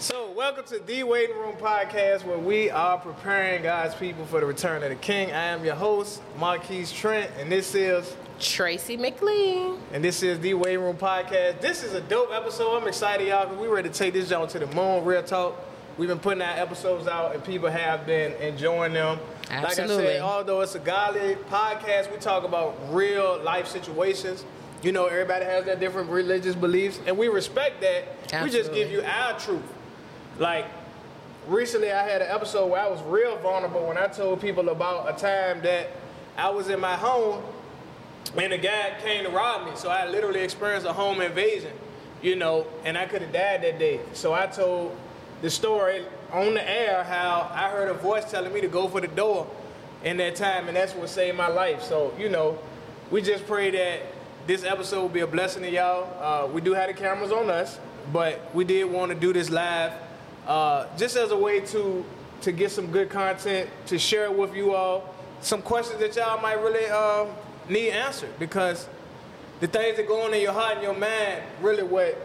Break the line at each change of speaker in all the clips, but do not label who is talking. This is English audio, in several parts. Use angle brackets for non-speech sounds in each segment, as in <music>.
So, welcome to the Waiting Room Podcast, where we are preparing God's people for the return of the King. I am your host, Marquise Trent, and this is
Tracey McLean.
and this is the Waiting Room Podcast. This is a dope episode. I'm excited, y'all, because we're ready to take this joint to the moon. Real talk. We've been putting our episodes out, and people have been enjoying them. Like I
Absolutely.
said, although it's a godly podcast, we talk about real life situations. You know, everybody has their different religious beliefs, and we respect that. Absolutely. We just give you our truth. Like recently, I had an episode where I was real vulnerable when I told people about a time that I was in my home and a guy came to rob me. So I literally experienced a home invasion, you know, and I could have died that day. So I told the story on the air how I heard a voice telling me to go for the door in that time, and that's what saved my life. So, you know, we just pray that this episode will be a blessing to y'all. Uh, we do have the cameras on us, but we did want to do this live uh, just as a way to to get some good content to share it with you all. Some questions that y'all might really uh, need answered because the things that go on in your heart and your mind really what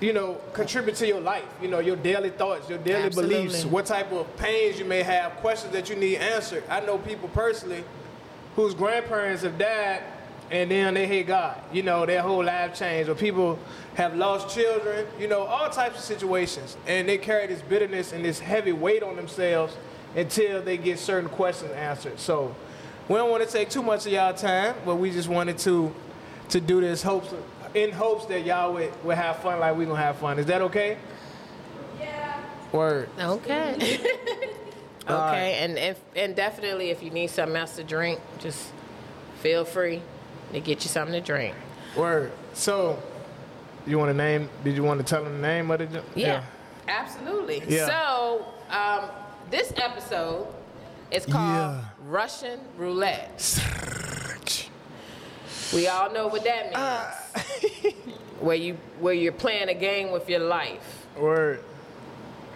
you know contribute to your life. You know your daily thoughts, your daily
Absolutely.
beliefs, what type of pains you may have, questions that you need answered. I know people personally whose grandparents have died and then they hate God. You know, their whole life changed. Or people have lost children, you know, all types of situations. And they carry this bitterness and this heavy weight on themselves until they get certain questions answered. So we don't want to take too much of y'all time, but we just wanted to to do this hopes in hopes that y'all would, would have fun like we're gonna have fun. Is that okay? Yeah. Word.
Okay. <laughs> okay,
All right.
and if and definitely if you need something else to drink, just feel free to get you something to drink.
Word. So you want to name? Did you want to tell them the name of the? jo-
Yeah, absolutely.
Yeah.
So um, this episode is called
Yeah.
Russian Roulette. We all know what that means.
Uh.
where you where you're playing a game with your life.
Word.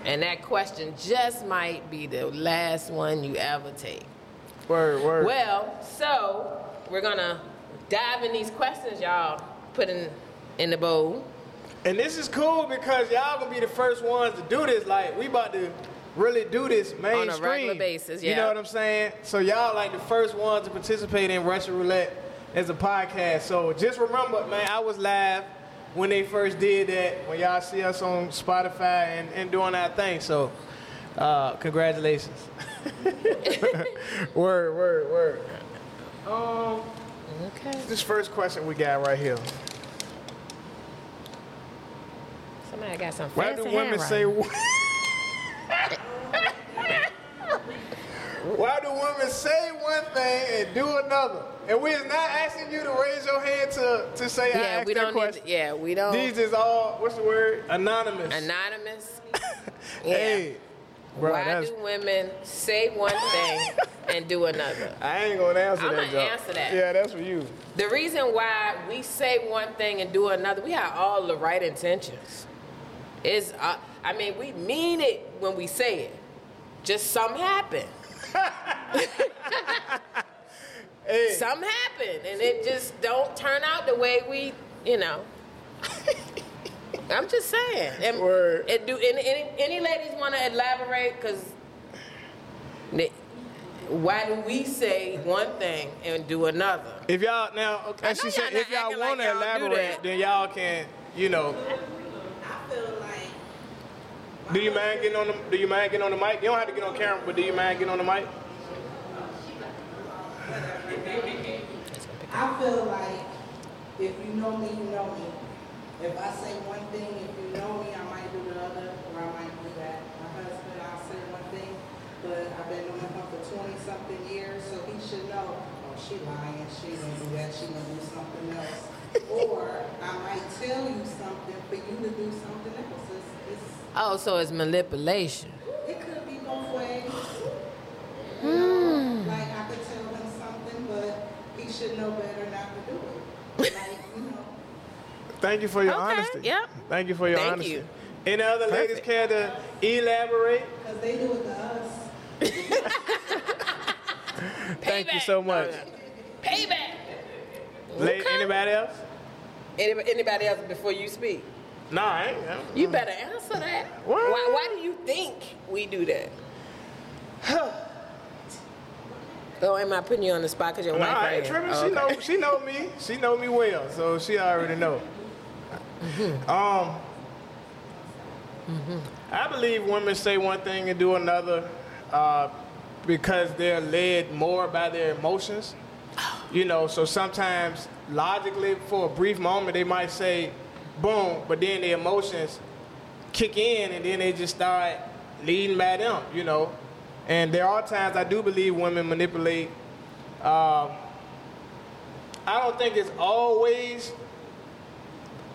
And that question just might be the last one you ever take.
Word. Word.
Well, so we're gonna dive in these questions y'all put in in the bowl.
And this is cool because y'all gonna be the first ones to do this. Like we about to really do this mainstream On a
regular basis, yeah.
You know what I'm saying? So y'all like the first ones to participate in Russian Roulette as a podcast. So just remember, man, I was live when they first did that. When y'all see us on Spotify and, and doing our thing. So uh, congratulations. <laughs> <laughs> word, word, word. Um,
Okay.
this first question we got right here.
Somebody got some
Why do women say? Why do women say one thing and do another? And we are not asking you to raise your hand to, to say I
Yeah,
asked
we
that
don't need.
question.
To, yeah, we don't.
These is all what's the word? Anonymous.
Anonymous. <laughs> Yeah.
Hey, bro,
Why
that's,
do women say one thing <laughs> and do another?
I ain't gonna answer
I'm
that.
gonna
Joe.
answer that.
Yeah, that's for you.
The reason why we say one thing and do another, we have all the right intentions. Is uh, I mean, we mean it when we say it. Just something happened. <laughs>
Hey,
Something happen, and it just don't turn out the way we, you know. <laughs> I'm just saying. And,
Word.
and do any, any, any ladies want to elaborate? Because why do we say one thing and do another?
if y'all now,
I
as she said, if y'all want to
y'all
elaborate, then y'all can, you know.
I feel like
Do you mind getting on the? Do you mind getting on the mic? You don't have to get on camera, but do you mind getting on the mic?
I feel like if you know me, you know me. If I say one thing, if you know me, I might do the other, or I might do that. My husband, I'll say one thing, but I've been knowing him for twenty something years, so he should know. Oh, she lying. She gonna do that. She gonna do something else. <laughs> or I might tell you something for you to do something else. It's, it's,
Oh, so it's manipulation.
it could be both ways. You like I could tell him something, but he should know better not to do it. Like, you know.
Thank you for your
Okay,
honesty.
yep.
Thank you for your
Thank
honesty.
you.
Any other ladies care to elaborate?
Because they do it to us. <laughs>
Thank you so much.
Payback.
La- Anybody else?
Anybody, anybody else before you speak?
Nah, I ain't. I
You better answer that.
What?
Why, why do you think we do that? <sighs> oh, am I putting you on the spot because your
Nah,
wife
I
right
ain't
here?
tripping.
Oh,
She
okay.
know she know me. She know me well, so she already know. Um, I believe women say one thing and do another uh, because they're led more by their emotions. You know, so sometimes logically, for a brief moment, they might say, "boom," but then the emotions kick in, and then they just start leading by them. You know, and there are times I do believe women manipulate. Um, I don't think it's always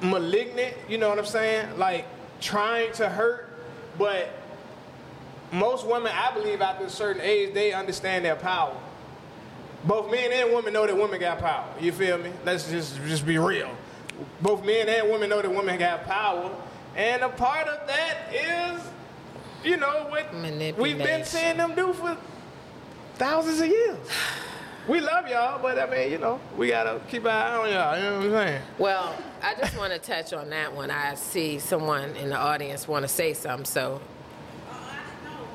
malignant, you know what I'm saying? Like trying to hurt, but most women, I believe, after a certain age, they understand their power. Both men and women know that women got power. You feel me? Let's just just be real. Both men and women know that women got power, and a part of that is, you know, what we've been seeing them do for thousands of years. We love y'all, but I mean, you know, we gotta keep our eye on y'all. You know what I'm saying?
Well, I just want to touch on that one. I see someone in the audience want to say something, so.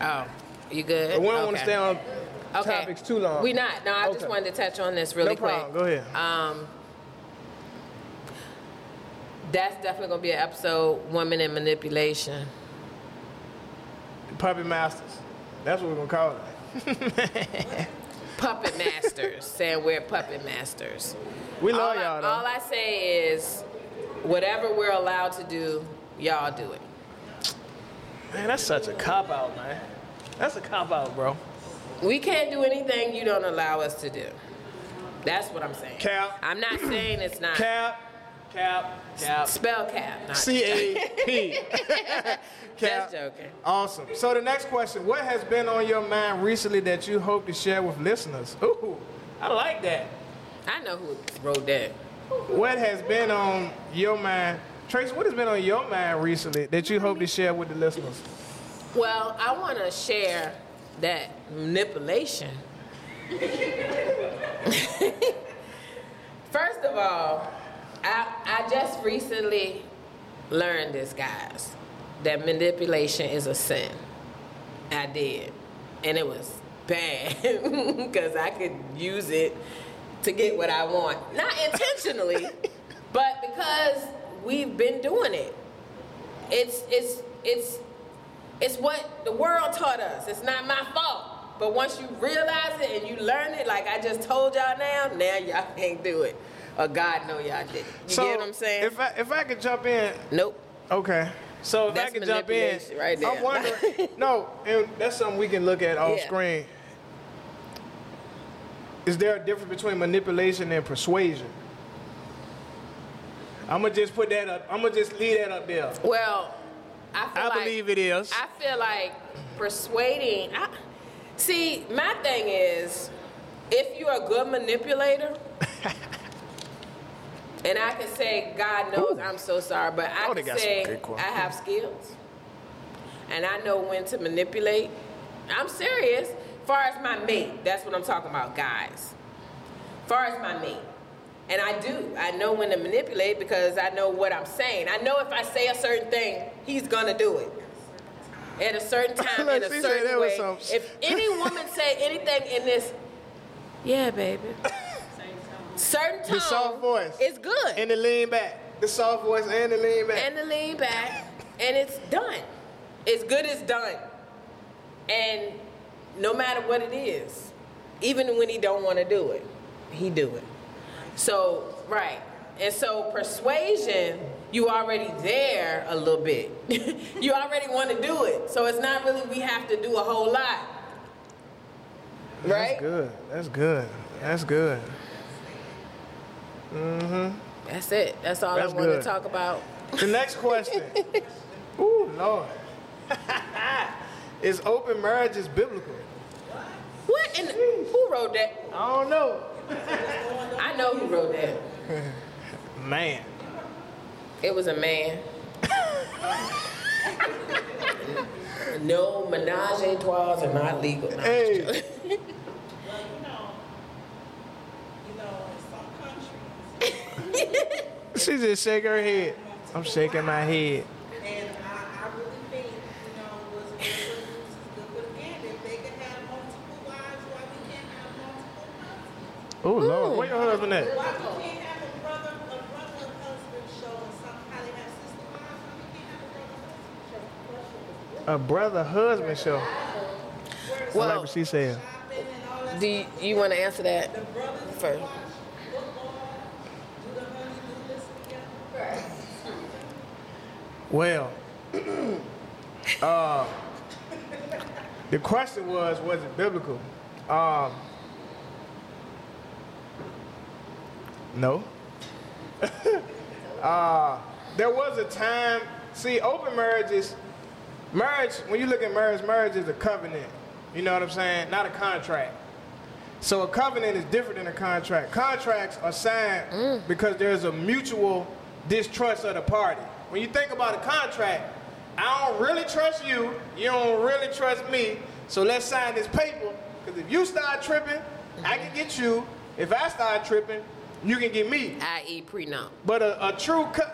Oh, you good?
But we don't want to stay on
Okay.
topics too long.
We not. No, I just wanted to touch on this really
No
quick.
problem. Go ahead.
Um, that's definitely gonna be an episode, women and manipulation.
Puppet masters. That's what we're gonna call it. <laughs> <laughs>
Puppet masters, saying we're puppet masters.
We love
all
y'all
I,
though.
all I say is, whatever we're allowed to do, y'all do it.
man, that's such a cop out, man. That's a cop out, bro.
We can't do anything you don't allow us to do. That's what I'm saying.
Cap.
I'm not saying it's not.
Cap, cap, cap.
Spell cap. Not
C A P. <laughs>
Just joking.
Awesome. So the next question: What has been on your mind recently that you hope to share with listeners? Ooh, I like that.
I know who wrote that.
What has been on your mind, Tracey? What has been on your mind recently that you hope to share with the listeners?
Well, I want to share that manipulation. <laughs> First of all, I, I just recently learned this, guys, that manipulation is a sin. I did. And it was bad <laughs> because I could use it to get what I want. Not intentionally, <laughs> but because we've been doing it. It's, it's, it's, it's what the world taught us. It's not my fault. But once you realize it and you learn it, like I just told y'all now, now y'all <laughs> can't do it. Or God know y'all did. You
so
get what I'm saying?
If I if I could jump in,
nope.
okay. So if
That's
I could jump in,
right there.
I'm wondering. <laughs> no, and that's something we can look at off
Yeah.
screen. Is there a difference between manipulation and persuasion? I'm gonna just put that up. I'm gonna just leave that up there.
Well, I feel
I
like,
believe it is.
I feel like persuading. I, see, my thing is, if you're a good manipulator, and I can say, God knows, I'm so sorry, but I
Oh,
can say I have skills, and I know when to manipulate. I'm serious. Far as my mate, that's what I'm talking about, guys. Far as my mate. And I do. I know when to manipulate because I know what I'm saying. I know if I say a certain thing, he's gonna do it. At a certain <laughs> time, in a certain way. If any woman say anything in this, yeah, baby. <laughs> Certain tone
The soft voice.
is good.
And the lean back. The soft voice and the lean back.
and the lean back, and it's done. It's good as done. And no matter what it is, even when he don't want to do it, he do it. So right, and so persuasion, you already there a little bit. <laughs> you already want to do it, so it's not really we have to do a whole lot. Right?
That's good. That's good. That's good. Mm-hmm.
That's it. That's all
That's
I want to talk about.
The next question. <laughs> Ooh, Lord. <laughs> Is open marriages biblical?
What the, who wrote that?
I don't know.
I know who wrote that. <laughs>
Man.
It was a man. no menage a trois are not legal. No,
Hey.
joking.
Well, you know, you know, in some countries, <laughs>
She just shake her head.
you have to
I'm shaking my head.
And I, I really think, you know, what's good for the goose is good for the gander. If they can have multiple wives, why we can't have multiple husbands?
Oh Lord, where your husband at?
Why we can't have a brother, a brother husband show or something, how they have sister wives, why we can't have a brother husband show?
A brother husband show.
Where's
I like
Well,
what she said.
shopping and all that
do you, you want to answer that first?
watch football, do the honey do this together.
Well, uh, the question was, was it biblical? Um, no. <laughs> uh, there was a time. See, open marriages, marriage. When you look at marriage, marriage is a covenant. You know what I'm saying? Not a contract. So a covenant is different than a contract. Contracts are signed because there's a mutual distrust of the party. When you think about a contract, I don't really trust you, you don't really trust me, so let's sign this paper. Because if you start tripping, I can get you. If I start tripping, you can get me.
i.e. prenup
But a, a true co-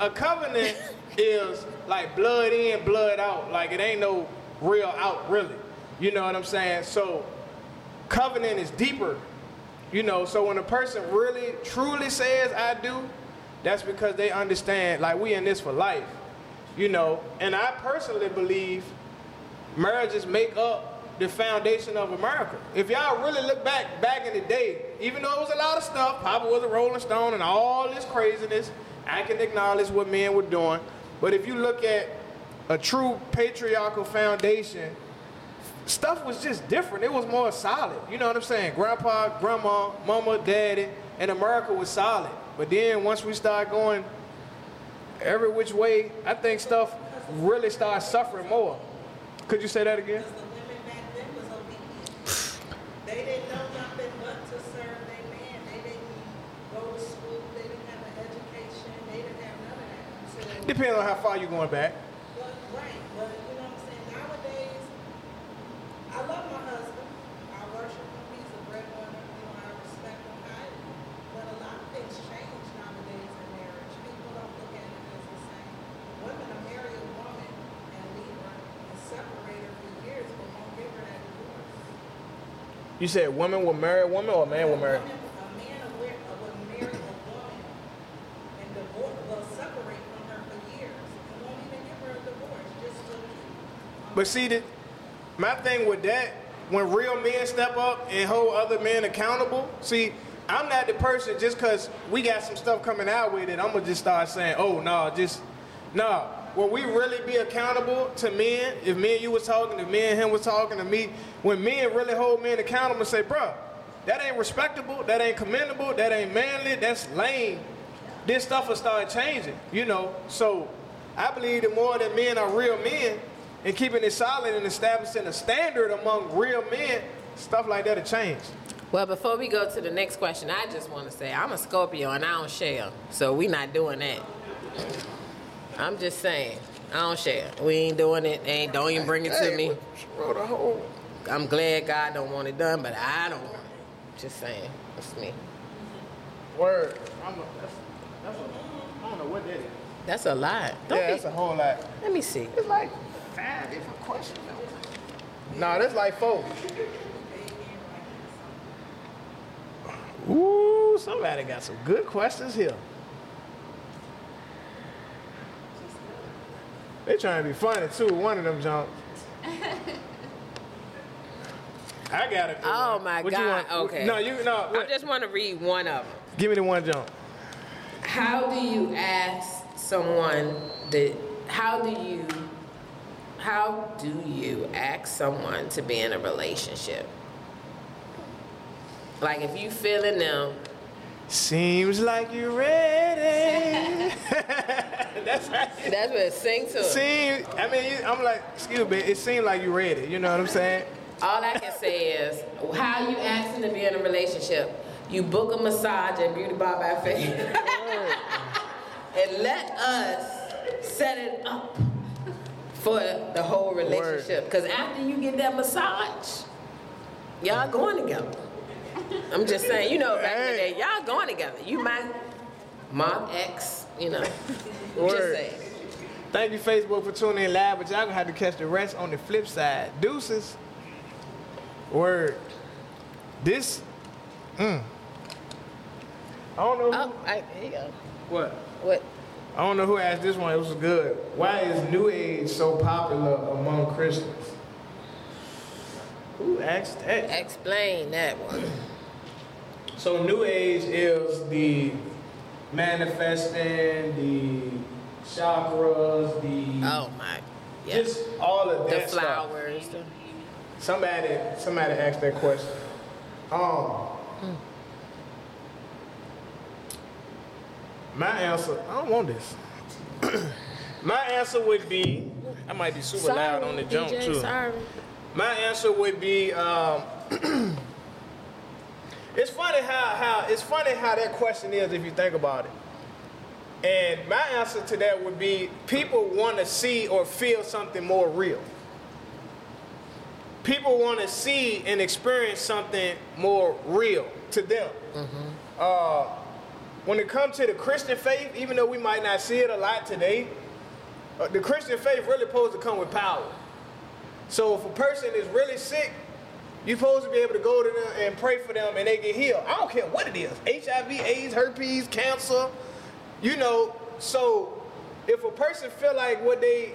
a covenant <laughs> is like blood in, blood out. Like it ain't no real out, really. You know what I'm saying? So covenant is deeper. You know, so when a person really truly says I do, that's because they understand like we in this for life. You know, and I personally believe marriages make up the foundation of America. If y'all really look back back in the day, even though it was a lot of stuff, Papa was a Rolling Stone and all this craziness, I can acknowledge what men were doing. But if you look at a true patriarchal foundation, stuff was just different. It was more solid. You know what I'm saying? Grandpa, grandma, mama, daddy, and America was solid. But then once we start going every which way, I think stuff really starts suffering more. Could you say that again?
Because the women back then was obedient. They didn't know nothing but to serve their man. They didn't go to school. They didn't have an education. They didn't have none of that. So,
Depends on how far you're going back.
but, right, but you know what I'm saying? Nowadays, I love my husband. I worship him. He's a breadwinner. You know, I respect him highly. But a lot of things change nowadays in marriage. People don't look at it as the same. Women will marry a woman and leave her and separate her for years, but won't give her that divorce.
You said women will marry a woman or a man will marry? But see, that my thing with that, when real men step up and hold other men accountable, see, I'm not the person just because we got some stuff coming out with it, I'm going to just start saying, oh, no, just, no. Will we really be accountable to men? If me and you was talking, if me and him was talking to me, when men really hold men accountable and say, bruh, that ain't respectable, that ain't commendable, that ain't manly, that's lame. This stuff will start changing, you know. So I believe the more that men are real men and keeping it solid and establishing a standard among real men, stuff like that will change.
Well, before we go to the next question, I just want to say I'm a Scorpio and I don't share, so we not doing that. I'm just saying, I don't share. We ain't doing it. Ain't don't even bring it to me.
Wrote a whole.
I'm glad God don't want it done, but I don't want it. Just saying, that's me.
Word. I'm a, that's, that's a, I don't know what that is.
That's a lot. Don't
yeah,
be-
that's a whole lot.
Let me see.
It's like five different questions. Nah, that's like four. Ooh, somebody got some good questions here. They trying to be funny too. One of them jumps. I got it.
Oh my
What you
God.
want?
Okay.
No, you no.
I just want to read one of them.
Give me the one jump.
How do you ask someone that? How do you? How do you ask someone to be in a relationship? Like if you feeling them,
Seems like you're ready. That's right.
that's what it sing to.
Seem, I mean, I'm like, excuse me, it seems like you're ready. You know what I'm saying?
All I can say is, how you asking to be in a relationship? You book a massage at Beauty Bar by Faith, <laughs> and let us set it up for the whole relationship. Because after you get that massage, y'all going together. I'm just saying, you know, back in the day, y'all going together. You might, Mark ex, you know. <laughs>
Word.
Just saying.
Thank you, Facebook, for tuning in live, but y'all gonna have to catch the rest on the flip side. Deuces. Word. This. Mm. I don't know. Who,
Oh, I, there you go.
What?
What?
I don't know who asked this one. It was good. Why is New Age so popular among Christians? Who asked that?
Explain that one.
So New Age is the manifesting, the chakras, the
Oh my. Yeah.
just all of
the
that stuff.
flowers. the-
Somebody, somebody asked that question. Um, my answer, I don't want this. <clears throat> my answer would be, I might be super
Sorry,
loud on the jump
DJ,
too.
Sorry.
My answer would be, um, <clears throat> it's funny how, how it's funny how that question is if you think about it. And my answer to that would be people want to see or feel something more real. People want to see and experience something more real to them. Uh, when it comes to the Christian faith, even though we might not see it a lot today, uh, the Christian faith really supposed to come with power. So if a person is really sick, you're supposed to be able to go to them and pray for them and they get healed. I don't care what it is. HIV, AIDS, herpes, cancer, you know. So if a person feel like what they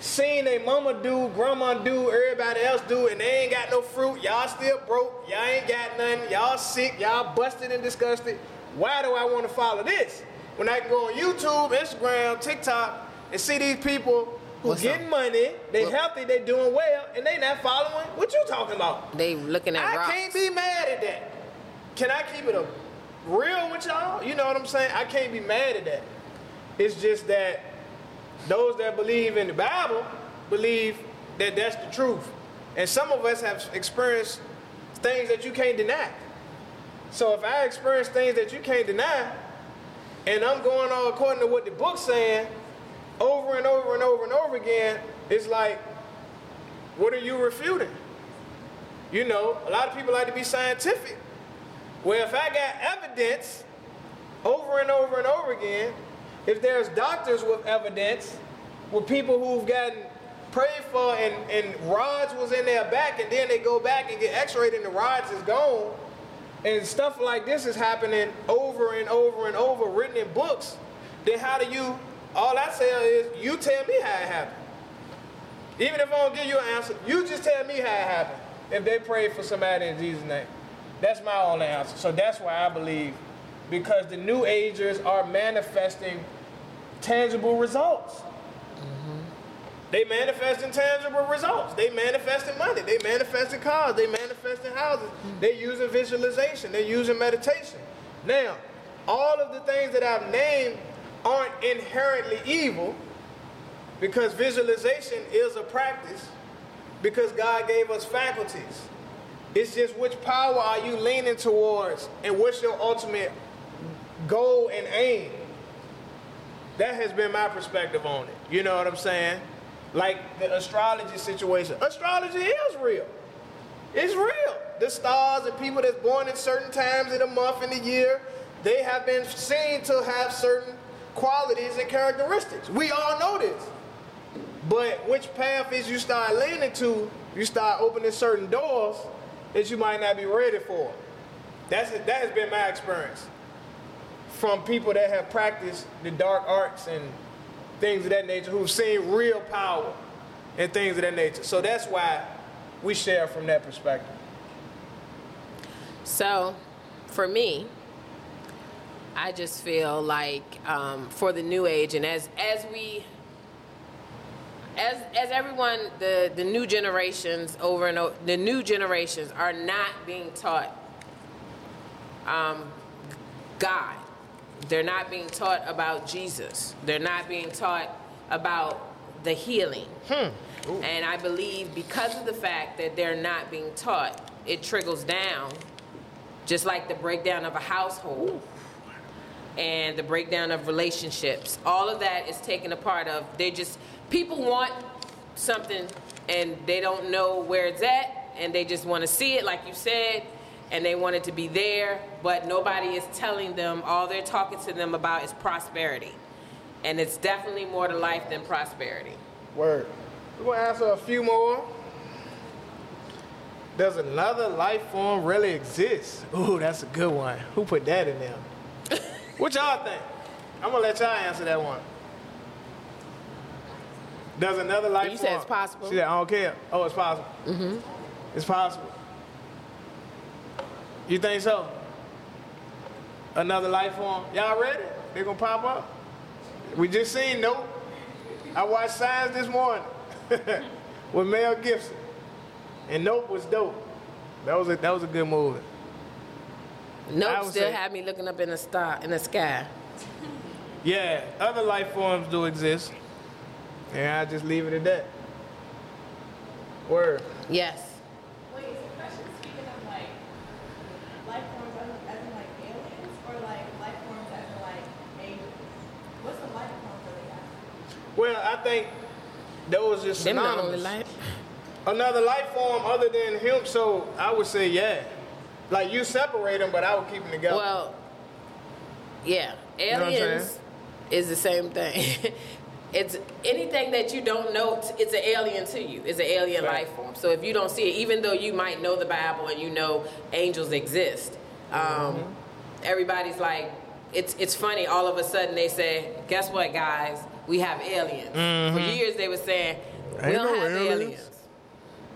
seen their mama do, grandma do, everybody else do, and they ain't got no fruit, y'all still broke, y'all ain't got nothing, y'all sick, y'all busted and disgusted. Why do I want to follow this? When I can go on YouTube, Instagram, TikTok, and see these people who
What's
getting
up?
money, they
What-
healthy, they doing well, and they not following what you talking about.
They looking at
I
rocks.
can't be mad at that. Can I keep it a real with y'all? You know what I'm saying? I can't be mad at that. It's just that those that believe in the Bible believe that that's the truth. And some of us have experienced things that you can't deny. So if I experience things that you can't deny, and I'm going on according to what the book's saying, over and over and over and over again, it's like, what are you refuting? You know, a lot of people like to be scientific. Well, if I got evidence over and over and over again, if there's doctors with evidence, with people who've gotten prayed for and, and rods was in their back and then they go back and get x-rayed and the rods is gone, and stuff like this is happening over and over and over, written in books, then how do you, all I say is, you tell me how it happened. Even if I don't give you an answer, you just tell me how it happened. If they prayed for somebody in Jesus' name. That's my only answer. So that's why I believe, because the new agers are manifesting tangible results. Mm-hmm. They manifest in tangible results. They manifest in money. They manifest in cars. They manifest in houses. They using visualization. They're using meditation. Now, all of the things that I've named aren't inherently evil because visualization is a practice because God gave us faculties. It's just which power are you leaning towards and what's your ultimate goal and aim. That has been my perspective on it. You know what I'm saying? Like the astrology situation. Astrology is real. It's real. The stars and people that's born in certain times in the month and the year, they have been seen to have certain qualities and characteristics. We all know this. But which path is you start leaning to, you start opening certain doors that you might not be ready for. That's that has been my experience from people that have practiced the dark arts and things of that nature, who've seen real power and things of that nature. So that's why we share from that perspective.
So, for me, I just feel like um, for the new age, and as as we, as as everyone, the the new generations over and over, the new generations are not being taught um, God. They're not being taught about Jesus. They're not being taught about the healing. And I believe because of the fact that they're not being taught, it trickles down, just like the breakdown of a household and the breakdown of relationships. All of that is taken a part of. They just people want something and they don't know where it's at, and they just want to see it, like you said, and they wanted to be there, but nobody is telling them. All they're talking to them about is prosperity, and it's definitely more to life than prosperity.
Word. We're gonna answer a few more. Does another life form really exist? Ooh, that's a good one. Who put that in there? What y'all think? I'm gonna let y'all answer that one. Does another life
You
form?
said it's possible.
See that? I don't care. Oh, it's possible. Mm-hmm. It's possible. You think so? Another life form? Y'all ready? They gonna pop up? We just seen Nope. I watched Signs this morning <laughs> with Mel Gibson, and Nope was dope. That was a that was a good movie. I
Nope still
say-
had me looking up in the star in the sky. <laughs>
Yeah, other life forms do exist, and I just leave it at that. Word.
Yes.
Wait, is the question speaking of like life forms as, as in like aliens or like life forms as in like angels? What's the life form really have?
Well, I think those just
Them the only
synonymous.
life.
Another life form other than him, so I would say yeah. Like you separate them, but I would keep them together.
Well, yeah,
know what I'm
aliens is the same thing. <laughs> it's anything that you don't know. It's an alien to you. It's an alien
Right.
life form. So if you don't see it, even though you might know the Bible and you know angels exist, um,
Mm-hmm.
everybody's like, it's it's funny. All of a sudden they say, "Guess what, guys? We have aliens." For years they were saying, "We
Mm-hmm. Ain't
don't
no
have
aliens."
aliens.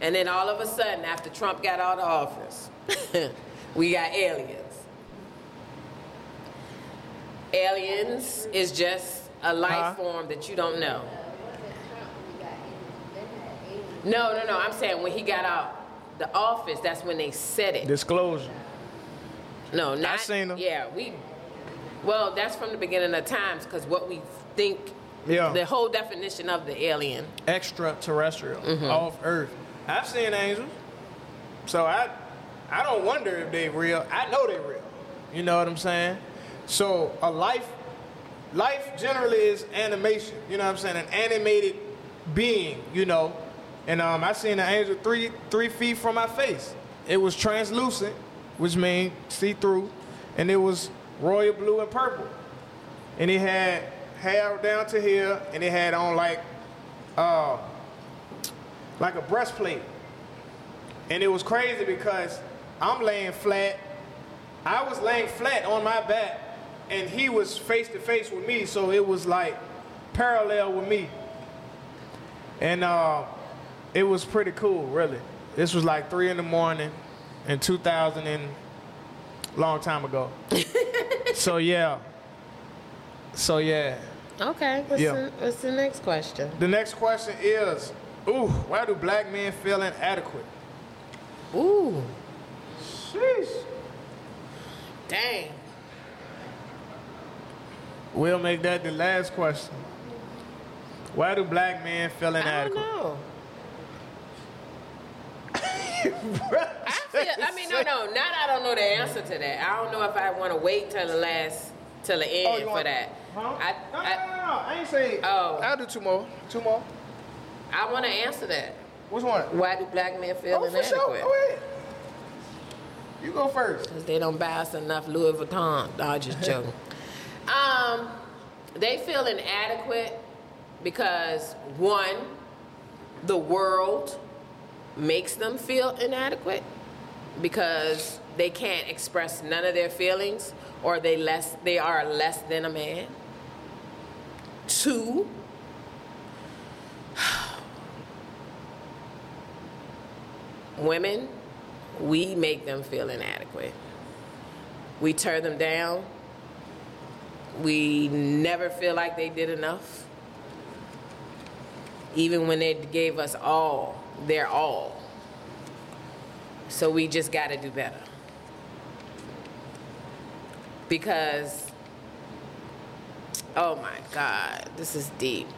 And then all of a sudden, after Trump got out of office, <laughs> we got aliens. Aliens is just a life
Huh?
form that you don't know. No, no, no. I'm saying when he got out the office, that's when they said it.
Disclosure.
No, not.
seen 'em.
Yeah, we. Well, that's from the beginning of times because what we think.
Yeah.
The whole definition of the alien.
Extraterrestrial,
Mm-hmm.
off Earth. I've seen angels, so I, I don't wonder if they real. I know they real. You know what I'm saying? So a life, life generally is animation. You know what I'm saying? An animated being. You know, and um, I seen an angel three three feet from my face. It was translucent, which means see through, and it was royal blue and purple, and it had hair down to here, and it had on like, uh, like a breastplate, and it was crazy because I'm laying flat. I was laying flat on my back, and he was face to face with me, so it was like parallel with me. And uh, it was pretty cool, really. This was like three in the morning in 2000 and long time ago. <laughs> so yeah. So yeah.
Okay. What's,
Yeah.
the, what's the next question?
The next question is, ooh, why do black men feel inadequate?
Ooh,
Sheesh.
dang.
We'll make that the last question. Why do black men feel inadequate?
I don't know. <laughs> I feel. I mean, no, no. Not. I don't know the answer to that. I don't know if I want to wait till the last, till the end
Oh,
for
want-
that.
Huh?
I,
no, no,
I,
no, no, I ain't saying.
Oh.
I'll do two more. Two more.
I want to answer that.
Which one?
Why do black men feel
Oh, for sure.
Inadequate?
Go ahead. You go first.
Because they don't buy us enough Louis Vuitton. I'm just <laughs> joking. um, they feel inadequate because one, the world makes them feel inadequate because they can't express none of their feelings or they less they are less than a man. Two, <sighs> women, we make them feel inadequate. We tear them down. We never feel like they did enough. Even when they gave us all, their all. So we just got to do better. Because, oh my God, this is deep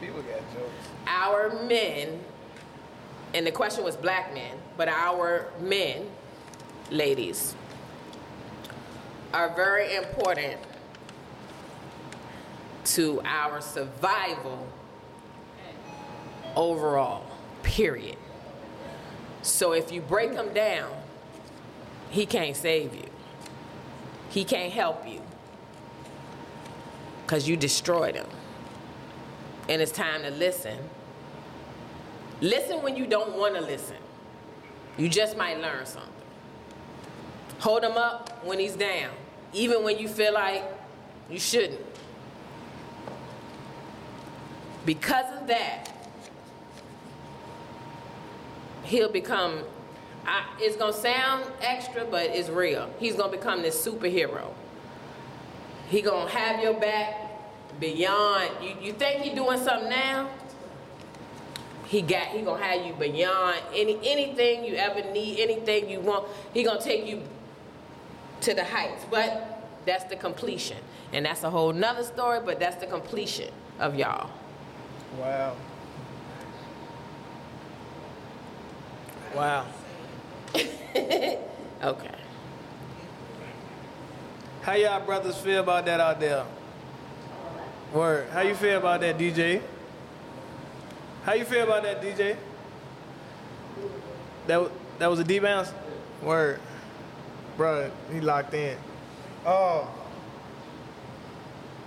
People got jokes.
our men, and the question was black men, but our men, ladies, are very important to our survival overall, period. So if you break them down, he can't save you. He can't help you. Because you destroyed him. And it's time to listen. Listen when you don't want to listen. You just might learn something. Hold him up when he's down, even when you feel like you shouldn't. Because of that, he'll become I, it's gonna sound extra but it's real he's gonna become this superhero he gonna have your back beyond you, you think he doing something now he got he gonna have you beyond any anything you ever need anything you want he gonna take you to the heights but that's the completion and that's a whole nother story but that's the completion of y'all
Wow. Wow. <laughs>
okay
How y'all brothers feel about that out there? Word. How you feel about that, DJ? How you feel about that, DJ? That that was a D bounce. Word. Bruh, he locked in. Oh.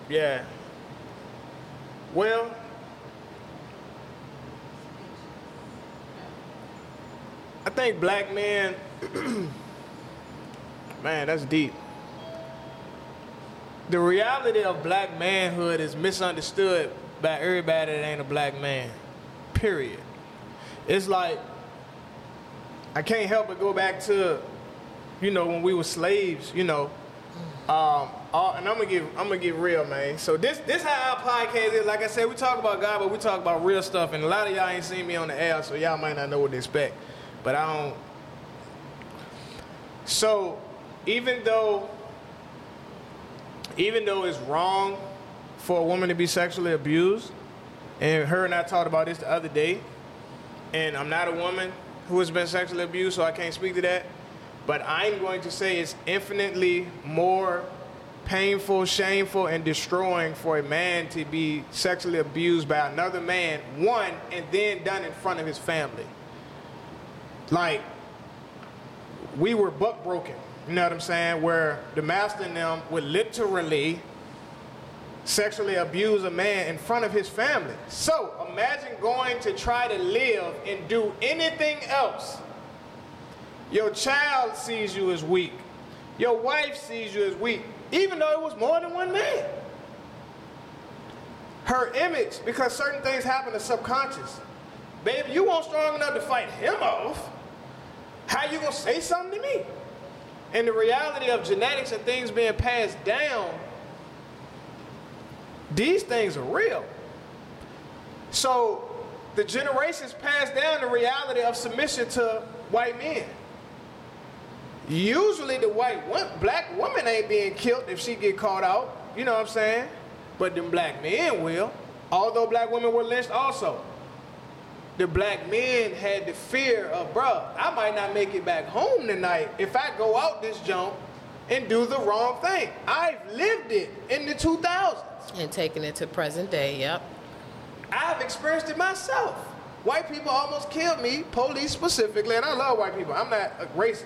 Yeah. Well. I think black men. <clears throat> man, that's deep the reality of black manhood is misunderstood by everybody that ain't a black man. Period. It's like I can't help but go back to, you know, when we were slaves. You know, um, all, and I'm gonna get I'm gonna get real, man. So this this how our podcast is. Like I said, we talk about God, but we talk about real stuff. And a lot of y'all ain't seen me on the air, so y'all might not know what to expect. But I don't. So even though even though it's wrong for a woman to be sexually abused, and her and I talked about this the other day, and I'm not a woman who has been sexually abused, so I can't speak to that. But I'm going to say it's infinitely more painful, shameful, and destroying for a man to be sexually abused by another man, one, and then done in front of his family. Like, we were buck broken. You know what I'm saying? Where the master and them would literally sexually abuse a man in front of his family. So imagine going to try to live and do anything else. Your child sees you as weak. Your wife sees you as weak, even though it was more than one man. Her image, because certain things happen to subconscious. Baby, you weren't strong enough to fight him off. How you gonna say something to me? And the reality of genetics and things being passed down, these things are real. So the generations pass down the reality of submission to white men. Usually the white one, black woman ain't being killed if she get caught out. You know what I'm saying? But them black men will. Although black women were lynched also. The black men had the fear of, bruh, I might not make it back home tonight if I go out this jump and do the wrong thing. I've lived it in the 2000s.
and taking it to present day yep
I've experienced it myself. White people almost killed me, police specifically, and I love white people. I'm not a racist.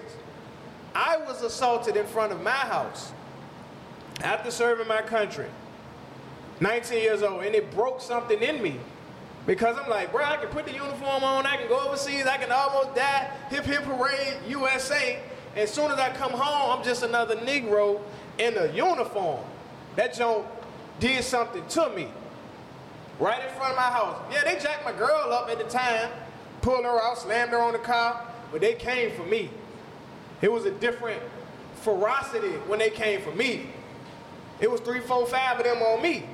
I was assaulted in front of my house after serving my country, 19 years old, and it broke something in me. Because I'm like, bro, I can put the uniform on, I can go overseas, I can almost die, hip hip hooray, USA. As soon as I come home, I'm just another Negro in a uniform. That joint did something to me right in front of my house. Yeah, they jacked my girl up at the time, pulled her out, slammed her on the car, but they came for me. It was a different ferocity when they came for me. It was three, four, five of them on me.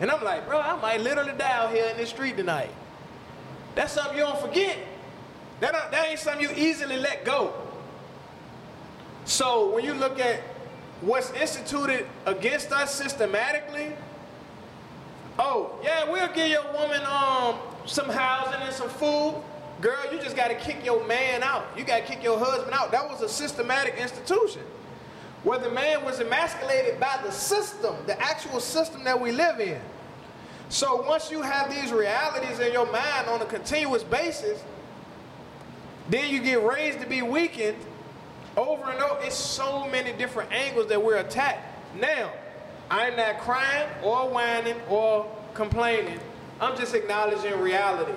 And I'm like, bro, I might literally die out here in this street tonight. That's something you don't forget. That, that ain't something you easily let go. So when you look at what's instituted against us systematically, oh yeah, we'll give your woman um some housing and some food. Girl, you just gotta kick your man out. You gotta kick your husband out. That was a systematic institution. Where the man was emasculated by the system, the actual system that we live in. So once you have these realities in your mind on a continuous basis, then you get raised to be weakened over and over. It's so many different angles that we're attacked. Now, I'm not crying or whining or complaining. I'm just acknowledging reality.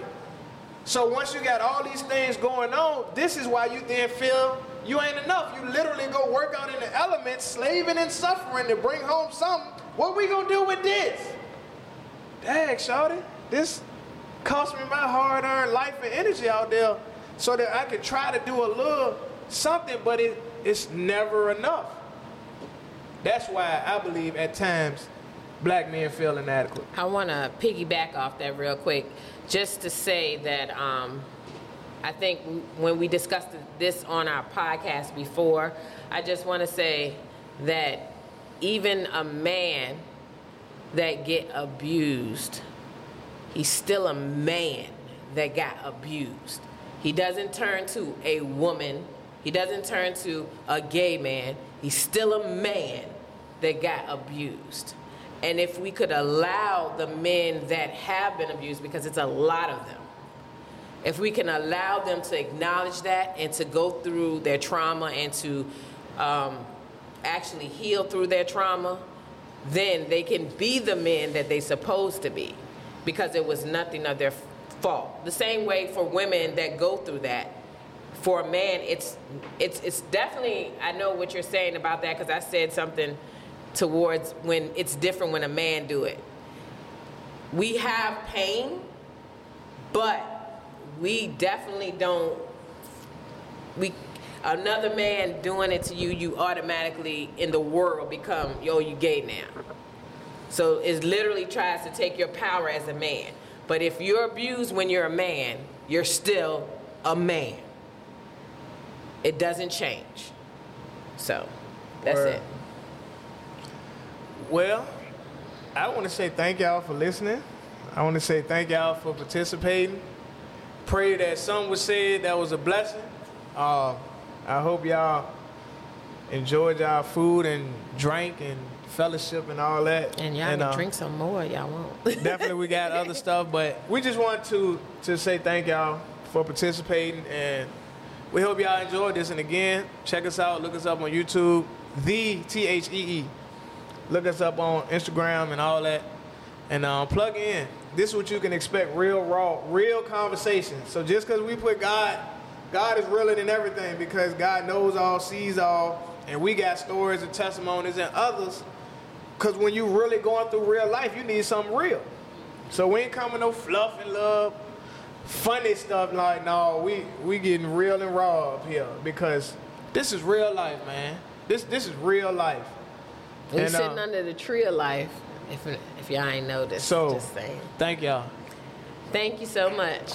So once you got all these things going on, this is why you then feel you ain't enough. You literally go work out in the elements, slaving and suffering to bring home something. What we gonna do with this? Dang, shawty, this cost me my hard-earned life and energy out there so that I could try to do a little something, but it, it's never enough. That's why I believe at times black men feel inadequate.
I want to piggyback off that real quick, just to say that um, I think when we discussed this on our podcast before, I just want to say that even a man that get abused, he's still a man that got abused. He doesn't turn to a woman. He doesn't turn to a gay man. He's still a man that got abused. And if we could allow the men that have been abused, because it's a lot of them, if we can allow them to acknowledge that and to go through their trauma and to um, actually heal through their trauma, then they can be the men that they're supposed to be because it was nothing of their fault. The same way for women that go through that. For a man, it's it's it's definitely I know what you're saying about that because I said something towards when it's different when a man do it. We have pain, but we definitely don't we another man doing it to you, you automatically in the world become yo, you gay now. So it literally tries to take your power as a man. But if you're abused when you're a man, you're still a man. It doesn't change. So that's
Word.
it.
Well, I want to say thank y'all for listening. I want to say thank y'all for participating. Pray that something was said that was a blessing. Uh, I hope y'all enjoyed y'all food and drink and fellowship and all that.
And y'all can
uh,
drink some more, y'all won't. <laughs>
definitely we got other stuff, but we just want to to say thank y'all for participating and we hope y'all enjoyed this. And again, check us out, look us up on YouTube, the T H E E. Look us up on Instagram and all that. And um, plug in. This is what you can expect real, raw, real conversation. So just because we put God, God is realer than everything because God knows all, sees all, and we got stories and testimonies and others. Because when you really going through real life, you need something real. So we ain't coming no fluff and love, funny stuff like no. We we getting real and raw up here because this is real life, man. This this is real life.
We
And, uh,
sitting under the tree of life. If if y'all ain't noticed,
So
just saying.
thank y'all.
Thank you so much.